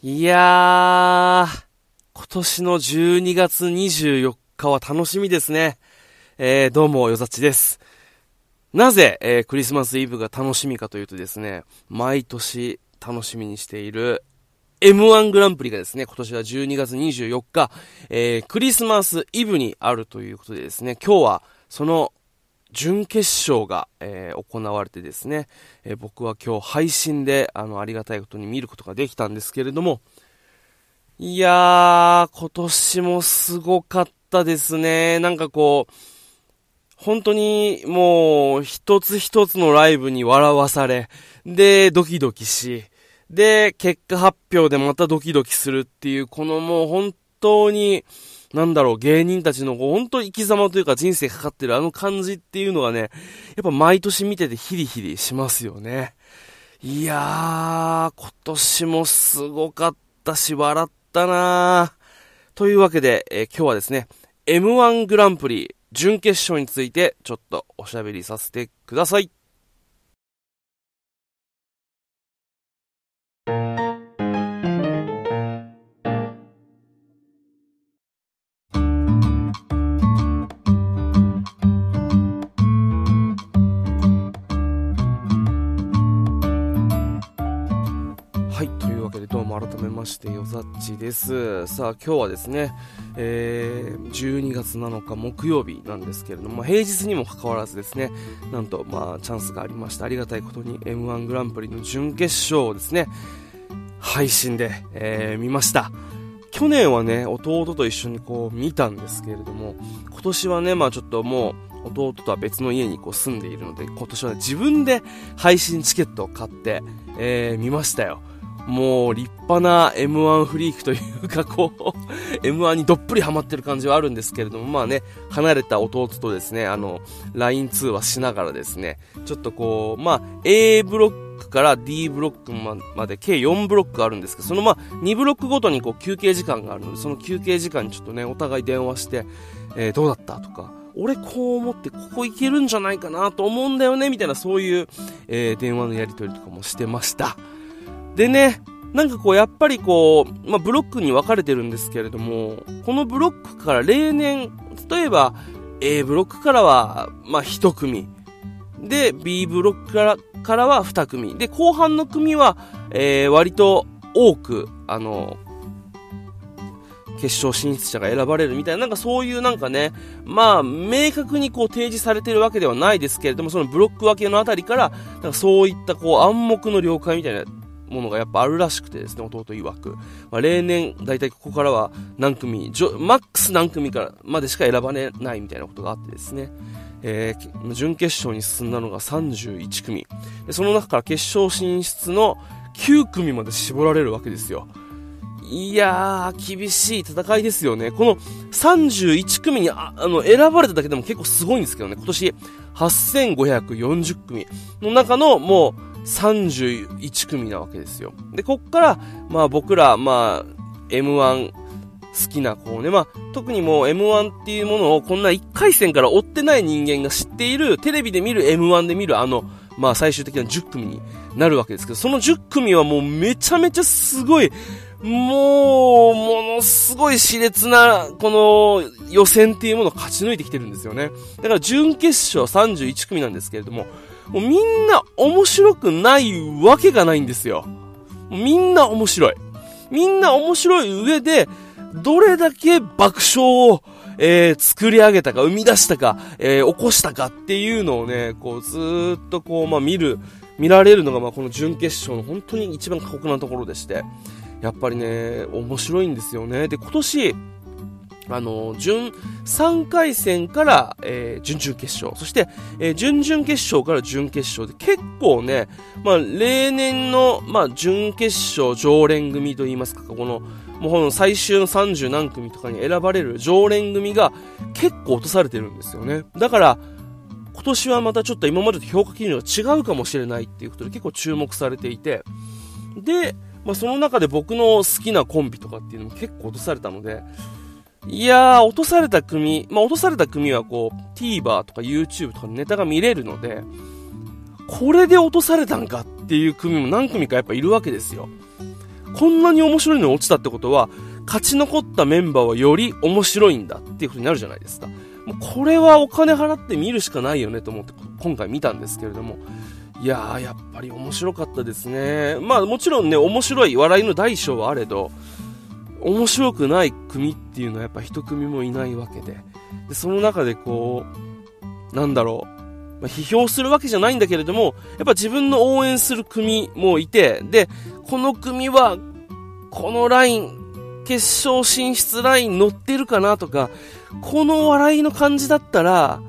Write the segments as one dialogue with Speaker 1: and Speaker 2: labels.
Speaker 1: いやー、今年の12月24日は楽しみですね。えー、どうも、よざちです。なぜ、えー、クリスマスイブが楽しみかというとですね、毎年楽しみにしている M1 グランプリがですね、今年は12月24日、えー、クリスマスイブにあるということでですね、今日はその準決勝が、えー、行われてですね、えー、僕は今日配信で、あの、ありがたいことに見ることができたんですけれども、いやー、今年もすごかったですね。なんかこう、本当にもう一つ一つのライブに笑わされ、で、ドキドキし、で、結果発表でまたドキドキするっていう、このもう本当に、なんだろう、芸人たちの本当生き様というか人生かかってるあの感じっていうのがね、やっぱ毎年見ててヒリヒリしますよね。いやー、今年もすごかったし、笑ったなーというわけで、えー、今日はですね、M1 グランプリ準決勝についてちょっとおしゃべりさせてください。してよざっちです。さあ今日はですね、えー、12月7日木曜日なんですけれども平日にもかかわらずですねなんとまあチャンスがありましたありがたいことに m 1グランプリの準決勝をですね配信で、えー、見ました。去年はね弟と一緒にこう見たんですけれども今年はねまあちょっともう弟とは別の家にこう住んでいるので今年は、ね、自分で配信チケットを買って、えー、見ましたよ。もう立派な M1 フリークというか、こう M1 にどっぷりハマってる感じはあるんですけれども、まあね、離れた弟とですね、あの、LINE 通話しながらですね、ちょっとこう、まあ、A ブロックから D ブロックまで計4ブロックあるんですけど、そのまあ、2ブロックごとにこう休憩時間があるので、その休憩時間にちょっとね、お互い電話して、えー、どうだったとか、俺こう思ってここ行けるんじゃないかなと思うんだよね、みたいなそういう、えー、電話のやり取りとかもしてました。でね、なんかこう、やっぱりこう、まあ、ブロックに分かれてるんですけれども、このブロックから例年、例えば、A ブロックからは、まあ、1組。で、B ブロックからからは2組。で、後半の組は、えー、割と多く、あの、決勝進出者が選ばれるみたいな、なんかそういうなんかね、まあ、明確にこう提示されてるわけではないですけれども、そのブロック分けのあたりから、なんかそういったこう暗黙の了解みたいなものがやっぱあるらしくてですね、弟曰く。まあ、例年、だいたいここからは何組、マックス何組からまでしか選ばれないみたいなことがあってですね、えー、準決勝に進んだのが31組で。その中から決勝進出の9組まで絞られるわけですよ。いやー、厳しい戦いですよね。この31組にあの選ばれただけでも結構すごいんですけどね、今年8540組の中のもう31組なわけですよ。で、こっから、まあ僕ら、まあ、M1 好きな子をね、まあ、特にもう M1 っていうものをこんな1回戦から追ってない人間が知っている、テレビで見る M1 で見るあの、まあ最終的な10組になるわけですけど、その10組はもうめちゃめちゃすごい、もう、ものすごい熾烈な、この予選っていうものを勝ち抜いてきてるんですよね。だから準決勝31組なんですけれども、もうみんな面白くないわけがないんですよ。みんな面白い。みんな面白い上で、どれだけ爆笑を、えー、作り上げたか、生み出したか、えー、起こしたかっていうのをね、こう、ずっとこう、まあ、見る、見られるのが、まあ、この準決勝の本当に一番過酷なところでして、やっぱりね、面白いんですよね。で、今年、あの、準3回戦から、えー、準々決勝、そして、えー、準々決勝から準決勝で結構ね、まあ、例年の、まあ、準決勝常連組といいますか、この、もうこの最終の30何組とかに選ばれる常連組が結構落とされてるんですよね。だから、今年はまたちょっと今までと評価基準が違うかもしれないっていうことで結構注目されていて、で、まあ、その中で僕の好きなコンビとかっていうのも結構落とされたので、いやー、落とされた組、まあ、落とされた組はこう、TVer とか YouTube とかネタが見れるので、これで落とされたんかっていう組も何組かやっぱいるわけですよ。こんなに面白いのに落ちたってことは、勝ち残ったメンバーはより面白いんだっていうことになるじゃないですか。もうこれはお金払って見るしかないよねと思って今回見たんですけれども、いやー、やっぱり面白かったですね。まあもちろんね、面白い笑いの大小はあれど、面白くない組っていうのはやっぱ一組もいないわけで。で、その中でこう、なんだろう、まあ、批評するわけじゃないんだけれども、やっぱ自分の応援する組もいて、で、この組は、このライン、決勝進出ライン乗ってるかなとか、この笑いの感じだったら、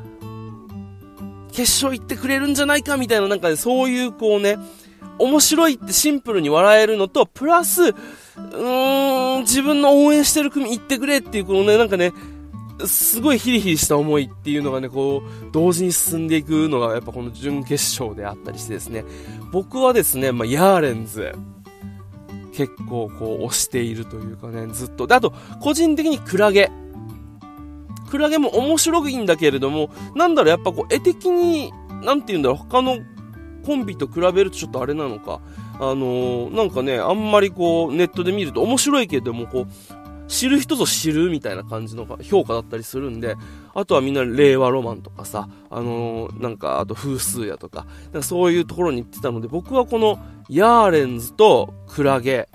Speaker 1: 決勝行ってくれるんじゃないかみたいな、なんかね、そういうこうね、面白いってシンプルに笑えるのと、プラス、ーん、自分の応援してる組行ってくれっていう、このね、なんかね、すごいヒリヒリした思いっていうのがね、こう、同時に進んでいくのが、やっぱこの準決勝であったりしてですね、僕はですね、まあ、ヤーレンズ、結構こう、推しているというかね、ずっと。で、あと、個人的にクラゲ。クラゲも面白いんだけれども、なんだろう、やっぱこう、絵的に、なんて言うんだろう、他のコンビと比べるとちょっとあれなのか、あのー、なんかね、あんまりこう、ネットで見ると面白いけども、こう、知る人ぞ知るみたいな感じの評価だったりするんで、あとはみんな令和ロマンとかさ、あのー、なんか、あと風数やとか、かそういうところに行ってたので、僕はこのヤーレンズとクラゲ、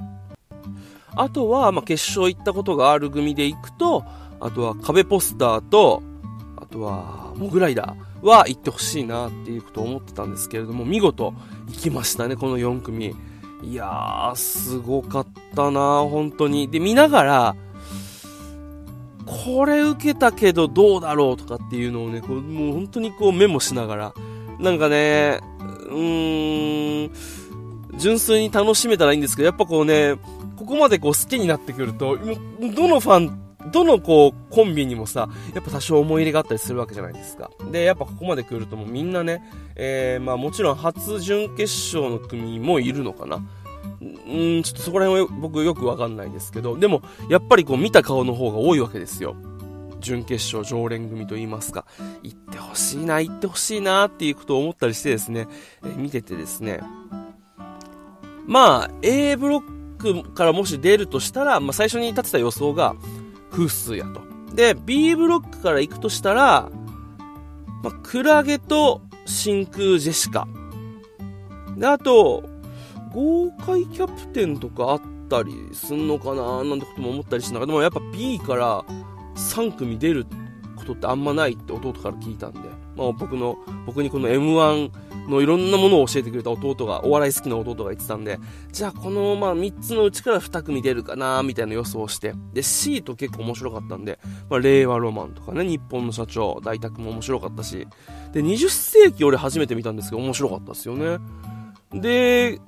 Speaker 1: あとは、ま、決勝行ったことがある組で行くと、あとは壁ポスターと、あとはモグライダーは行ってほしいなっていうことを思ってたんですけれども、見事行きましたね、この4組。いやー、すごかったな本当に。で、見ながら、これ受けたけどどうだろうとかっていうのをね、こうもう本当にこうメモしながら、なんかね、うーん、純粋に楽しめたらいいんですけど、やっぱこうね、ここまでこう好きになってくると、どのファンどのこう、コンビにもさ、やっぱ多少思い入れがあったりするわけじゃないですか。で、やっぱここまで来るともうみんなね、えー、まあもちろん初準決勝の組もいるのかな。うん、ちょっとそこら辺は僕よくわかんないですけど、でも、やっぱりこう見た顔の方が多いわけですよ。準決勝常連組と言いますか、行ってほしいな、行ってほしいなっていうことを思ったりしてですね、えー、見ててですね、まあ、A ブロックからもし出るとしたら、まあ最初に立てた予想が、風数やと。で、B ブロックから行くとしたら、まあ、クラゲと真空ジェシカ。で、あと、豪快キャプテンとかあったりすんのかななんてことも思ったりしながら、でもやっぱ B から3組出るっことってあんまないって弟から聞いたんで、まあ僕の、僕にこの M1 のいろんなものを教えてくれた弟が、お笑い好きな弟が言ってたんで、じゃあこの、まあ、3つのうちから2組出るかな、みたいな予想をして、で、C と結構面白かったんで、まあ、令和ロマンとかね、日本の社長、大宅も面白かったし、で、20世紀俺初めて見たんですけど、面白かったですよね。で、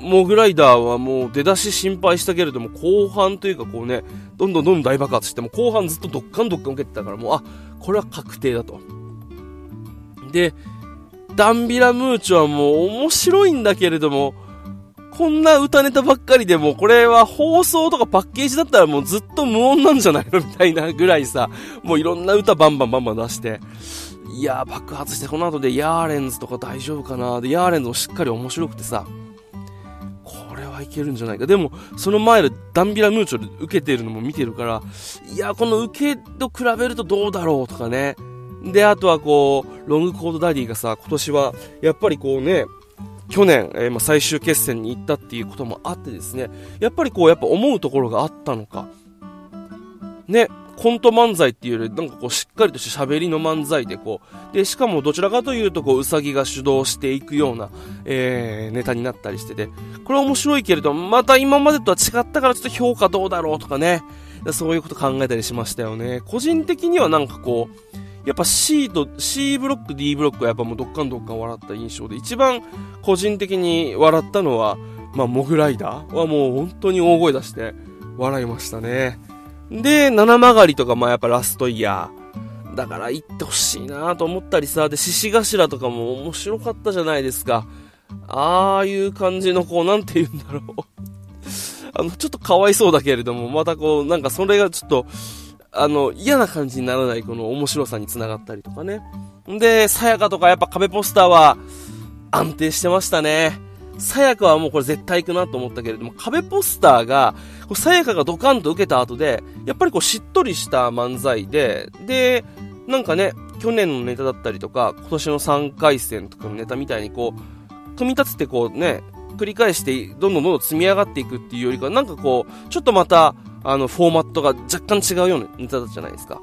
Speaker 1: モグライダーはもう出だし心配したけれども、後半というかこうね、どんどんどんどん大爆発しても、後半ずっとドッカンドッカン受けてたから、もう、あ、これは確定だと。で、ダンビラムーチョはもう面白いんだけれども、こんな歌ネタばっかりでも、これは放送とかパッケージだったらもうずっと無音なんじゃないのみたいなぐらいさ、もういろんな歌バンバンバンバン出して、いやー爆発して、この後でヤーレンズとか大丈夫かなで、ヤーレンズもしっかり面白くてさ、いけるんじゃないか。でも、その前でダンビラムーチョで受けてるのも見てるから、いや、この受けと比べるとどうだろうとかね、で、あとはこう、ロングコードダディがさ、今年は、やっぱりこうね、去年、えー、まあ、最終決戦に行ったっていうこともあってですね、やっぱりこう、やっぱ思うところがあったのか。ね、コント漫才っていうより、なんかこう、しっかりとした喋りの漫才でこう、で、しかもどちらかというと、こう、うさぎが主導していくような、えー、ネタになったりしてて、これは面白いけれど、また今までとは違ったからちょっと評価どうだろうとかね、そういうこと考えたりしましたよね。個人的にはなんかこう、やっぱ C と、C ブロック、D ブロックはやっぱもうどっかんどっかん笑った印象で、一番個人的に笑ったのは、まあ、モグライダーはもう本当に大声出して笑いましたね。で、七曲りとかまあやっぱラストイヤー。だから行ってほしいなと思ったりさ、で、獅子頭とかも面白かったじゃないですか。ああいう感じのこう、なんて言うんだろう。あの、ちょっとかわいそうだけれども、またこう、なんかそれがちょっと、あの、嫌な感じにならないこの面白さにつながったりとかね。で、さやかとかやっぱ壁ポスターは安定してましたね。さやかはもうこれ絶対行くなと思ったけれども、壁ポスターが、さやかがドカンと受けた後で、やっぱりこうしっとりした漫才で、で、なんかね、去年のネタだったりとか、今年の3回戦とかのネタみたいにこう、組み立ててこうね、繰り返して、どんどんどんどん積み上がっていくっていうよりか、なんかこう、ちょっとまた、あの、フォーマットが若干違うようなネタだったじゃないですか。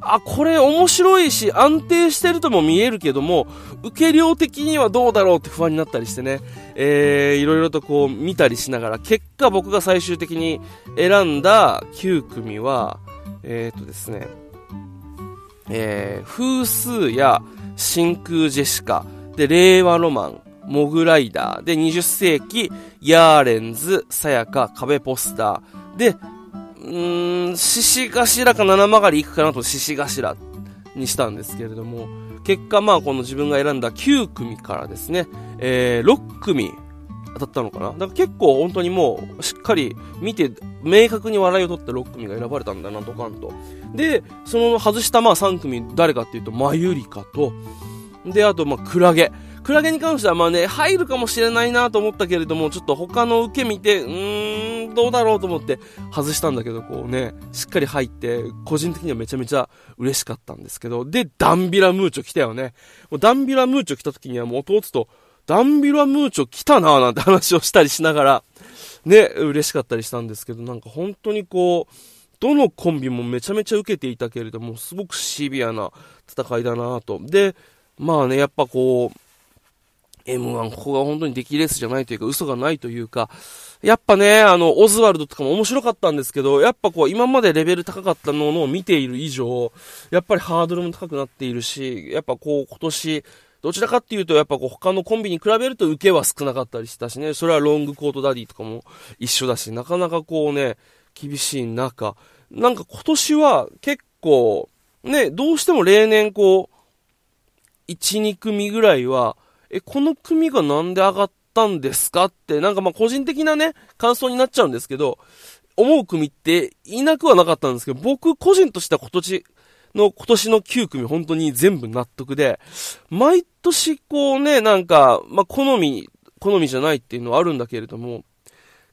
Speaker 1: あ、これ面白いし、安定してるとも見えるけども、受け量的にはどうだろうって不安になったりしてね、えー、いろいろとこう見たりしながら、結果僕が最終的に選んだ9組は、えーとですね、えー、風数や真空ジェシカ、で、令和ロマン、モグライダー、で、20世紀、ヤーレンズ、さやか、壁ポスター、で、ーん、獅子頭か七曲り行くかなと獅子頭にしたんですけれども、結果まあこの自分が選んだ9組からですね、えー、6組当たったのかな？だから結構本当にもうしっかり見て明確に笑いを取った6組が選ばれたんだなとかんと。で、その外したまあ3組誰かっていうと、マユリカと、で、あとまあクラゲ。クラゲに関してはまあね、入るかもしれないなと思ったけれども、ちょっと他の受け見て、うーん、どうだろうと思って外したんだけど、こうね、しっかり入って、個人的にはめちゃめちゃ嬉しかったんですけど、で、ダンビラムーチョ来たよね。もうダンビラムーチョ来た時にはもう弟と、ダンビラムーチョ来たなぁなんて話をしたりしながら、ね、嬉しかったりしたんですけど、なんか本当にこう、どのコンビもめちゃめちゃ受けていたけれども、すごくシビアな戦いだなぁと。で、まあね、やっぱこう、M1、ここが本当に出来レースじゃないというか、嘘がないというか、やっぱね、あの、オズワルドとかも面白かったんですけど、やっぱこう、今までレベル高かったものを見ている以上、やっぱりハードルも高くなっているし、やっぱこう、今年、どちらかっていうと、やっぱこう、他のコンビに比べると受けは少なかったりしたしね、それはロングコートダディとかも一緒だし、なかなかこうね、厳しい中、なんか今年は結構、ね、どうしても例年こう、1、2組ぐらいは、え、この組がなんで上がったんですか？って、なんかまあ個人的なね、感想になっちゃうんですけど、思う組っていなくはなかったんですけど、僕個人としては今年の、今年の9組本当に全部納得で、毎年こうね、なんか、まあ好み、好みじゃないっていうのはあるんだけれども、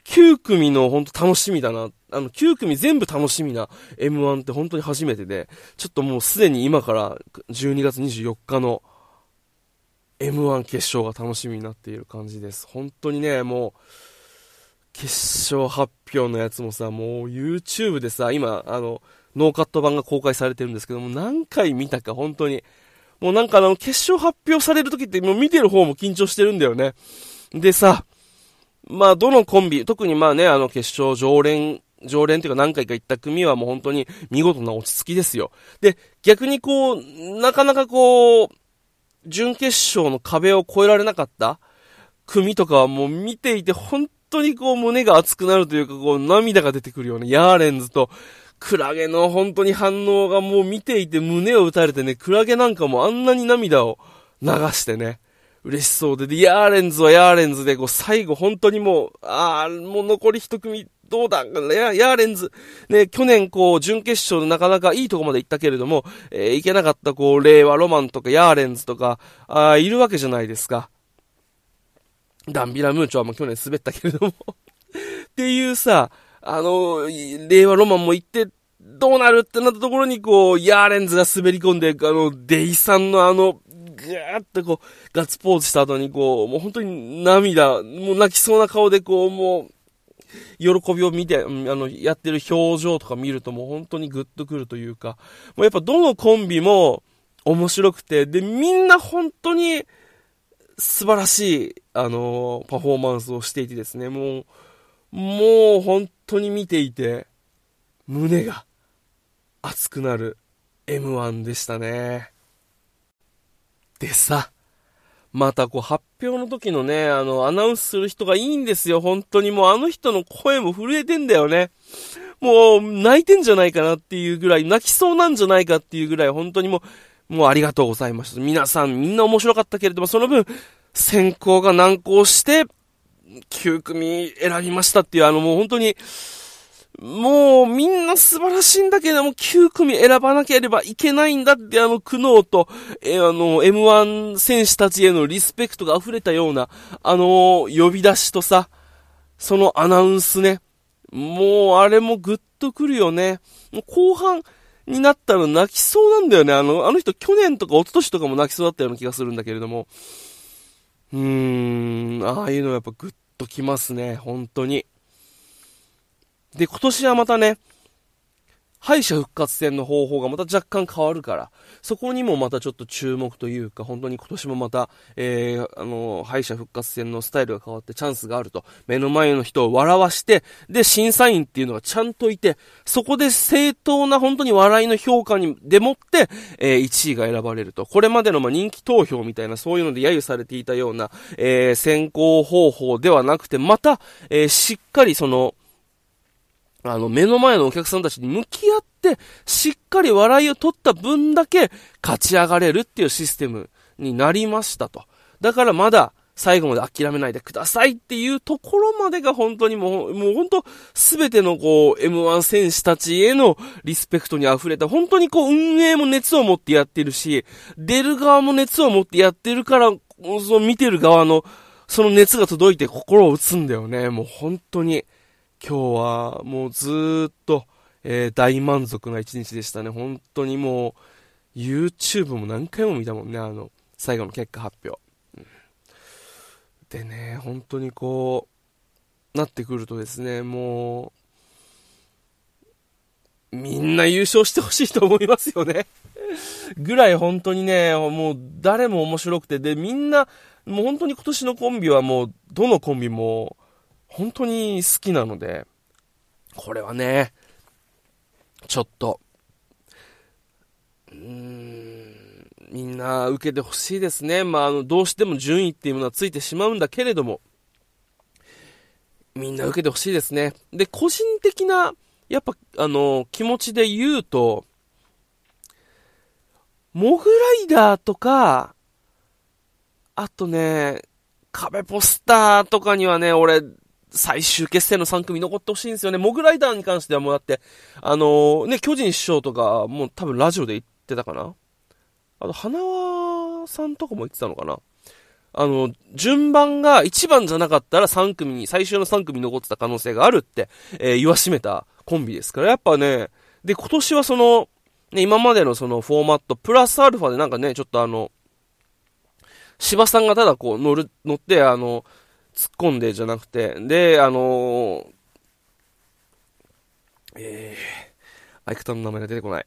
Speaker 1: 9組の本当楽しみだな。あの、9組全部楽しみな M1 って本当に初めてで、ちょっともうすでに今から12月24日の M1 決勝が楽しみになっている感じです。本当にね、もう、決勝発表のやつもさ、もう YouTube でさ、今、あの、ノーカット版が公開されてるんですけども、何回見たか、本当に。もうなんかあの、決勝発表される時って、もう見てる方も緊張してるんだよね。でさ、まあ、どのコンビ、特にまあね、あの、決勝常連、常連っていうか何回か行った組はもう本当に見事な落ち着きですよ。で、逆にこう、なかなかこう、準決勝の壁を越えられなかった組とかはもう見ていて本当にこう胸が熱くなるというかこう涙が出てくるようなヤーレンズとクラゲの本当に反応がもう見ていて胸を打たれてね、クラゲなんかもあんなに涙を流してね、嬉しそうで、で、ヤーレンズはヤーレンズで、こう最後本当にもう、ああ、もう残り一組どうだ？ヤヤーレンズ、ね、去年こう、準決勝でなかなかいいとこまで行ったけれども、えー、行けなかったこう、令和ロマンとかヤーレンズとか、あいるわけじゃないですか。ダンビラムーチョはもう去年滑ったけれども。っていうさ、あの、令和ロマンも行って、どうなるってなったところにこう、ヤーレンズが滑り込んで、あの、デイさんのあの、ぐーってこう、ガッツポーズした後にこう、もう本当に涙、もう泣きそうな顔でこう、もう、喜びを見て、あの、やってる表情とか見るともう本当にグッとくるというか、もうやっぱどのコンビも面白くて、で、みんな本当に素晴らしい、あのパフォーマンスをしていてですね、もう、もう本当に見ていて、胸が熱くなる M1 でしたね。でさ、またこう発表の時のね、あの、アナウンスする人がいいんですよ、本当に。もうあの人の声も震えてんだよね。もう泣いてんじゃないかなっていうぐらい、泣きそうなんじゃないかっていうぐらい、本当にもう、もうありがとうございました。皆さんみんな面白かったけれども、その分、選考が難航して、9組選びましたっていう、あのもう本当に、もうみんな素晴らしいんだけども、9組選ばなければいけないんだってあの苦悩と、え、あの、M1 選手たちへのリスペクトが溢れたような、あの呼び出しとさ、そのアナウンスね。もうあれもグッとくるよね。もう後半になったら泣きそうなんだよね。あの、あの人去年とか一昨年とかも泣きそうだったような気がするんだけれども。うーん、ああいうのやっぱグッときますね。本当に。で、今年はまたね、敗者復活戦の方法がまた若干変わるから、そこにもまたちょっと注目というか、本当に今年もまた、えー、あの、敗者復活戦のスタイルが変わってチャンスがあると、目の前の人を笑わして、で、審査員っていうのがちゃんといて、そこで正当な本当に笑いの評価に、でもって、えー、1位が選ばれると。これまでのま人気投票みたいな、そういうので揶揄されていたような、えー、選考方法ではなくて、また、えー、しっかりその、あの、目の前のお客さんたちに向き合って、しっかり笑いを取った分だけ勝ち上がれるっていうシステムになりましたと。だからまだ最後まで諦めないでくださいっていうところまでが本当にもう、もう本当すべてのこう M1 選手たちへのリスペクトに溢れた、本当にこう運営も熱を持ってやってるし、出る側も熱を持ってやってるから、その見てる側のその熱が届いて心を打つんだよね。もう本当に。今日はもうずっと、えー、大満足な一日でしたね。本当にもう、YouTube も何回も見たもんね、あの、最後の結果発表。うん、でね、本当にこう、なってくるとですね、もう、みんな優勝してほしいと思いますよね。ぐらい本当にね、もう誰も面白くて、で、みんな、もう本当に今年のコンビはもう、どのコンビも、本当に好きなので、これはね、ちょっと、うーん、みんな受けてほしいですね。まあ、あの、どうしても順位っていうものはついてしまうんだけれども、みんな受けてほしいですね。で、個人的な、やっぱ、あの、気持ちで言うと、モグライダーとか、あとね、壁ポスターとかにはね、俺、最終決戦の3組残ってほしいんですよね。モグライダーに関してはもうだって、あのー、ね、巨人師匠とか、もう多分ラジオで言ってたかな。あと、花輪さんとかも言ってたのかな。あの、順番が1番じゃなかったら3組に、最終の3組残ってた可能性があるって、えー、言わしめたコンビですから、やっぱね、で、今年はその、ね、今までのそのフォーマット、プラスアルファでなんかね、ちょっとあの、芝さんがただこう乗る、乗って、あの、突っ込んでじゃなくて、で、あのー、えー、相方の名前が出てこない。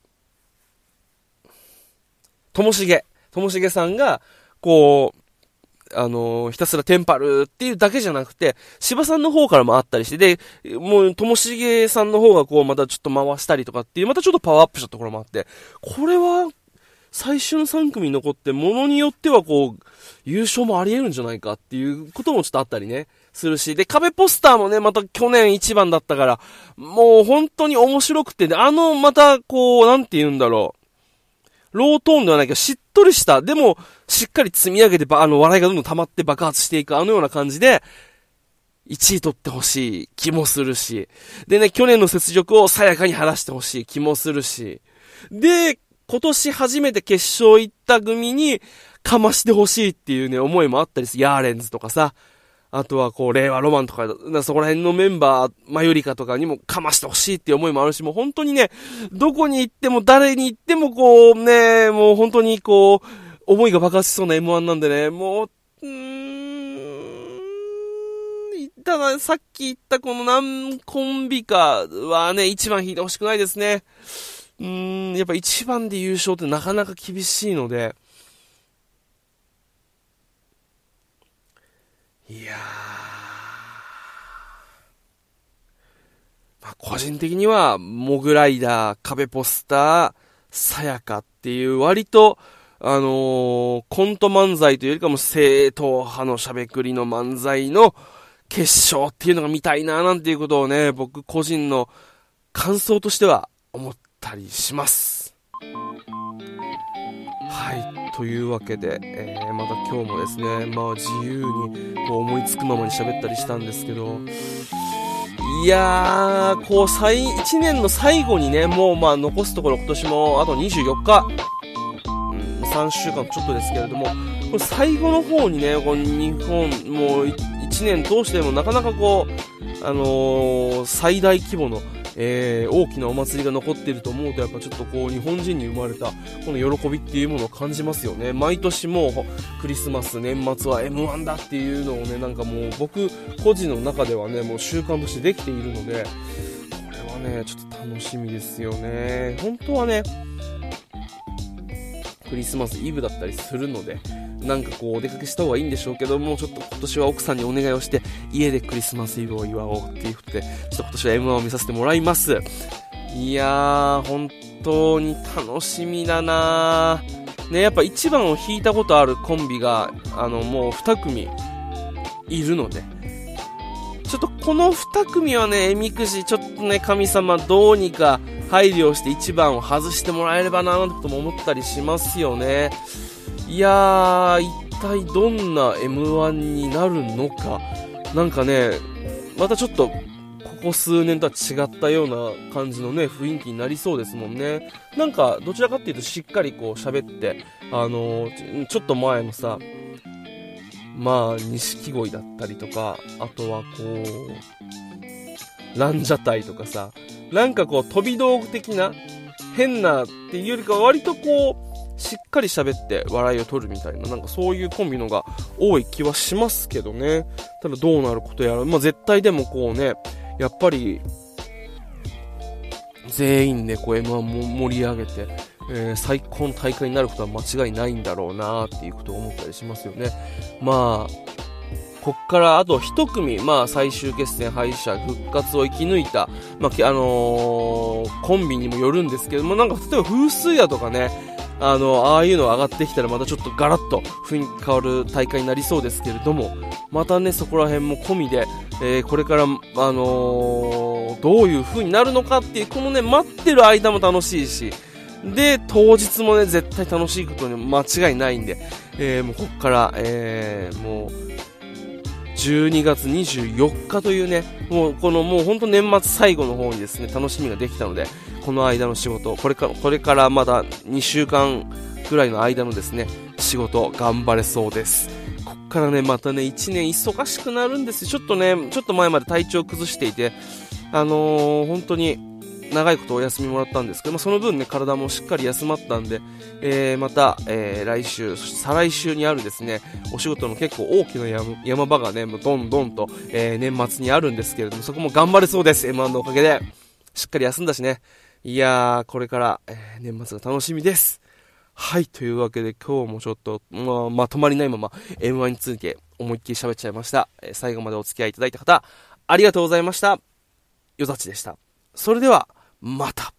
Speaker 1: ともしげ。ともしげさんが、こう、あのー、ひたすらテンパるっていうだけじゃなくて、芝さんの方からもあったりして、で、もう、ともしげさんの方がこう、またちょっと回したりとかっていう、またちょっとパワーアップしたところもあって、これは、最終の3組残って、ものによってはこう、優勝もあり得るんじゃないかっていうこともちょっとあったりね、するし、で、壁ポスターもね、また去年1番だったから、もう本当に面白くてね、あの、またこう、なんて言うんだろう。ロートーンではないけど、しっとりした、でも、しっかり積み上げてば、あの、笑いがどんどん溜まって爆発していく、あのような感じで、1位取ってほしい気もするし。でね、去年の雪辱をさやかに晴らしてほしい気もするし。で、今年初めて決勝行った組に、かましてほしいっていうね、思いもあったりする。ヤーレンズとかさ。あとはこう、令和ロマンとか、そこら辺のメンバー、マユリカとかにもかましてほしいっていう思いもあるし、もう本当にね、どこに行っても誰に行ってもこう、ね、もう本当にこう、思いが爆発しそうな M1 なんでね、もう、うーん、たださっき言ったこの何コンビかはね、一番引いてほしくないですね。うーん、やっぱ一番で優勝ってなかなか厳しいので、いやー、まあ、個人的には、モグライダー、壁ポスター、さやかっていう割と、あのー、コント漫才というよりかも正統派のしゃべくりの漫才の決勝っていうのが見たいななんていうことをね、僕個人の感想としては思ったりします。はい。というわけで、えー、また今日もですね、まあ自由にこう思いつくままに喋ったりしたんですけど、いやー、こう、最、1年の最後にね、もうまあ残すところ今年もあと24日、うん、3週間ちょっとですけれども、これ最後の方にね、この日本、もう1年通してもなかなかこう、あのー、最大規模の、えー、大きなお祭りが残っていると思うと、やっぱちょっとこう、日本人に生まれた、この喜びっていうものを感じますよね。毎年もう、クリスマス、年末は M1 だっていうのをね、なんかもう、僕、個人の中ではね、もう習慣としてできているので、これはね、ちょっと楽しみですよね。本当はね、クリスマスイブだったりするので、なんかこうお出かけした方がいいんでしょうけども、ちょっと今年は奥さんにお願いをして、家でクリスマスイブを祝おうっていうことで、ちょっと今年は M1 を見させてもらいます。いやー、本当に楽しみだなね、やっぱ1番を弾いたことあるコンビが、あの、もう2組いるので、ちょっとこの2組はね、えみくじ、ちょっとね、神様どうにか配慮して1番を外してもらえればなーなんてことも思ったりしますよね。いやー、一体どんな M1 になるのか。なんかね、またちょっと、ここ数年とは違ったような感じのね、雰囲気になりそうですもんね。なんか、どちらかっていうとしっかりこう喋って、あのー、ちょっと前のさ、まあ、錦鯉だったりとか、あとはこう、ランジャタイとかさ、なんかこう飛び道具的な、変なっていうよりか割とこう、しっかり喋って笑いを取るみたいな、なんかそういうコンビのが多い気はしますけどね。ただどうなることやら、まあ絶対でもこうね、やっぱり、全員でこう M1 も盛り上げて、えー、最高の大会になることは間違いないんだろうなっていうことを思ったりしますよね。まあ、こっからあと一組、まあ最終決戦敗者復活を生き抜いた、まあ、あのー、コンビにもよるんですけども、なんか例えば風水屋とかね、あの、ああいうの上がってきたらまたちょっとガラッと雰囲気変わる大会になりそうですけれども、またね、そこら辺も込みで、えー、これから、あのー、どういう風になるのかっていう、このね、待ってる間も楽しいし、で、当日もね、絶対楽しいことに間違いないんで、えー、もうこっから、えー、もう、12月24日というね、もうこのもう本当年末最後の方にですね、楽しみができたので、この間の仕事、これからこれからまだ2週間ぐらいの間のですね、仕事頑張れそうです。こっからね、またね、1年忙しくなるんですよ。ちょっとね、ちょっと前まで体調崩していて、あのー、本当に、長いことお休みもらったんですけど、まあ、その分ね、体もしっかり休まったんで、えー、また、えー、来週、再来週にあるですね、お仕事の結構大きな山場がね、もうどんどんと、えー、年末にあるんですけれども、そこも頑張れそうです、M1 のおかげで。しっかり休んだしね。いやー、これから、えー、年末が楽しみです。はい、というわけで今日もちょっと、まあ、まとまりないまま M1 について思いっきり喋っちゃいました。えー、最後までお付き合いいただいた方、ありがとうございました。よざちでした。それでは、また。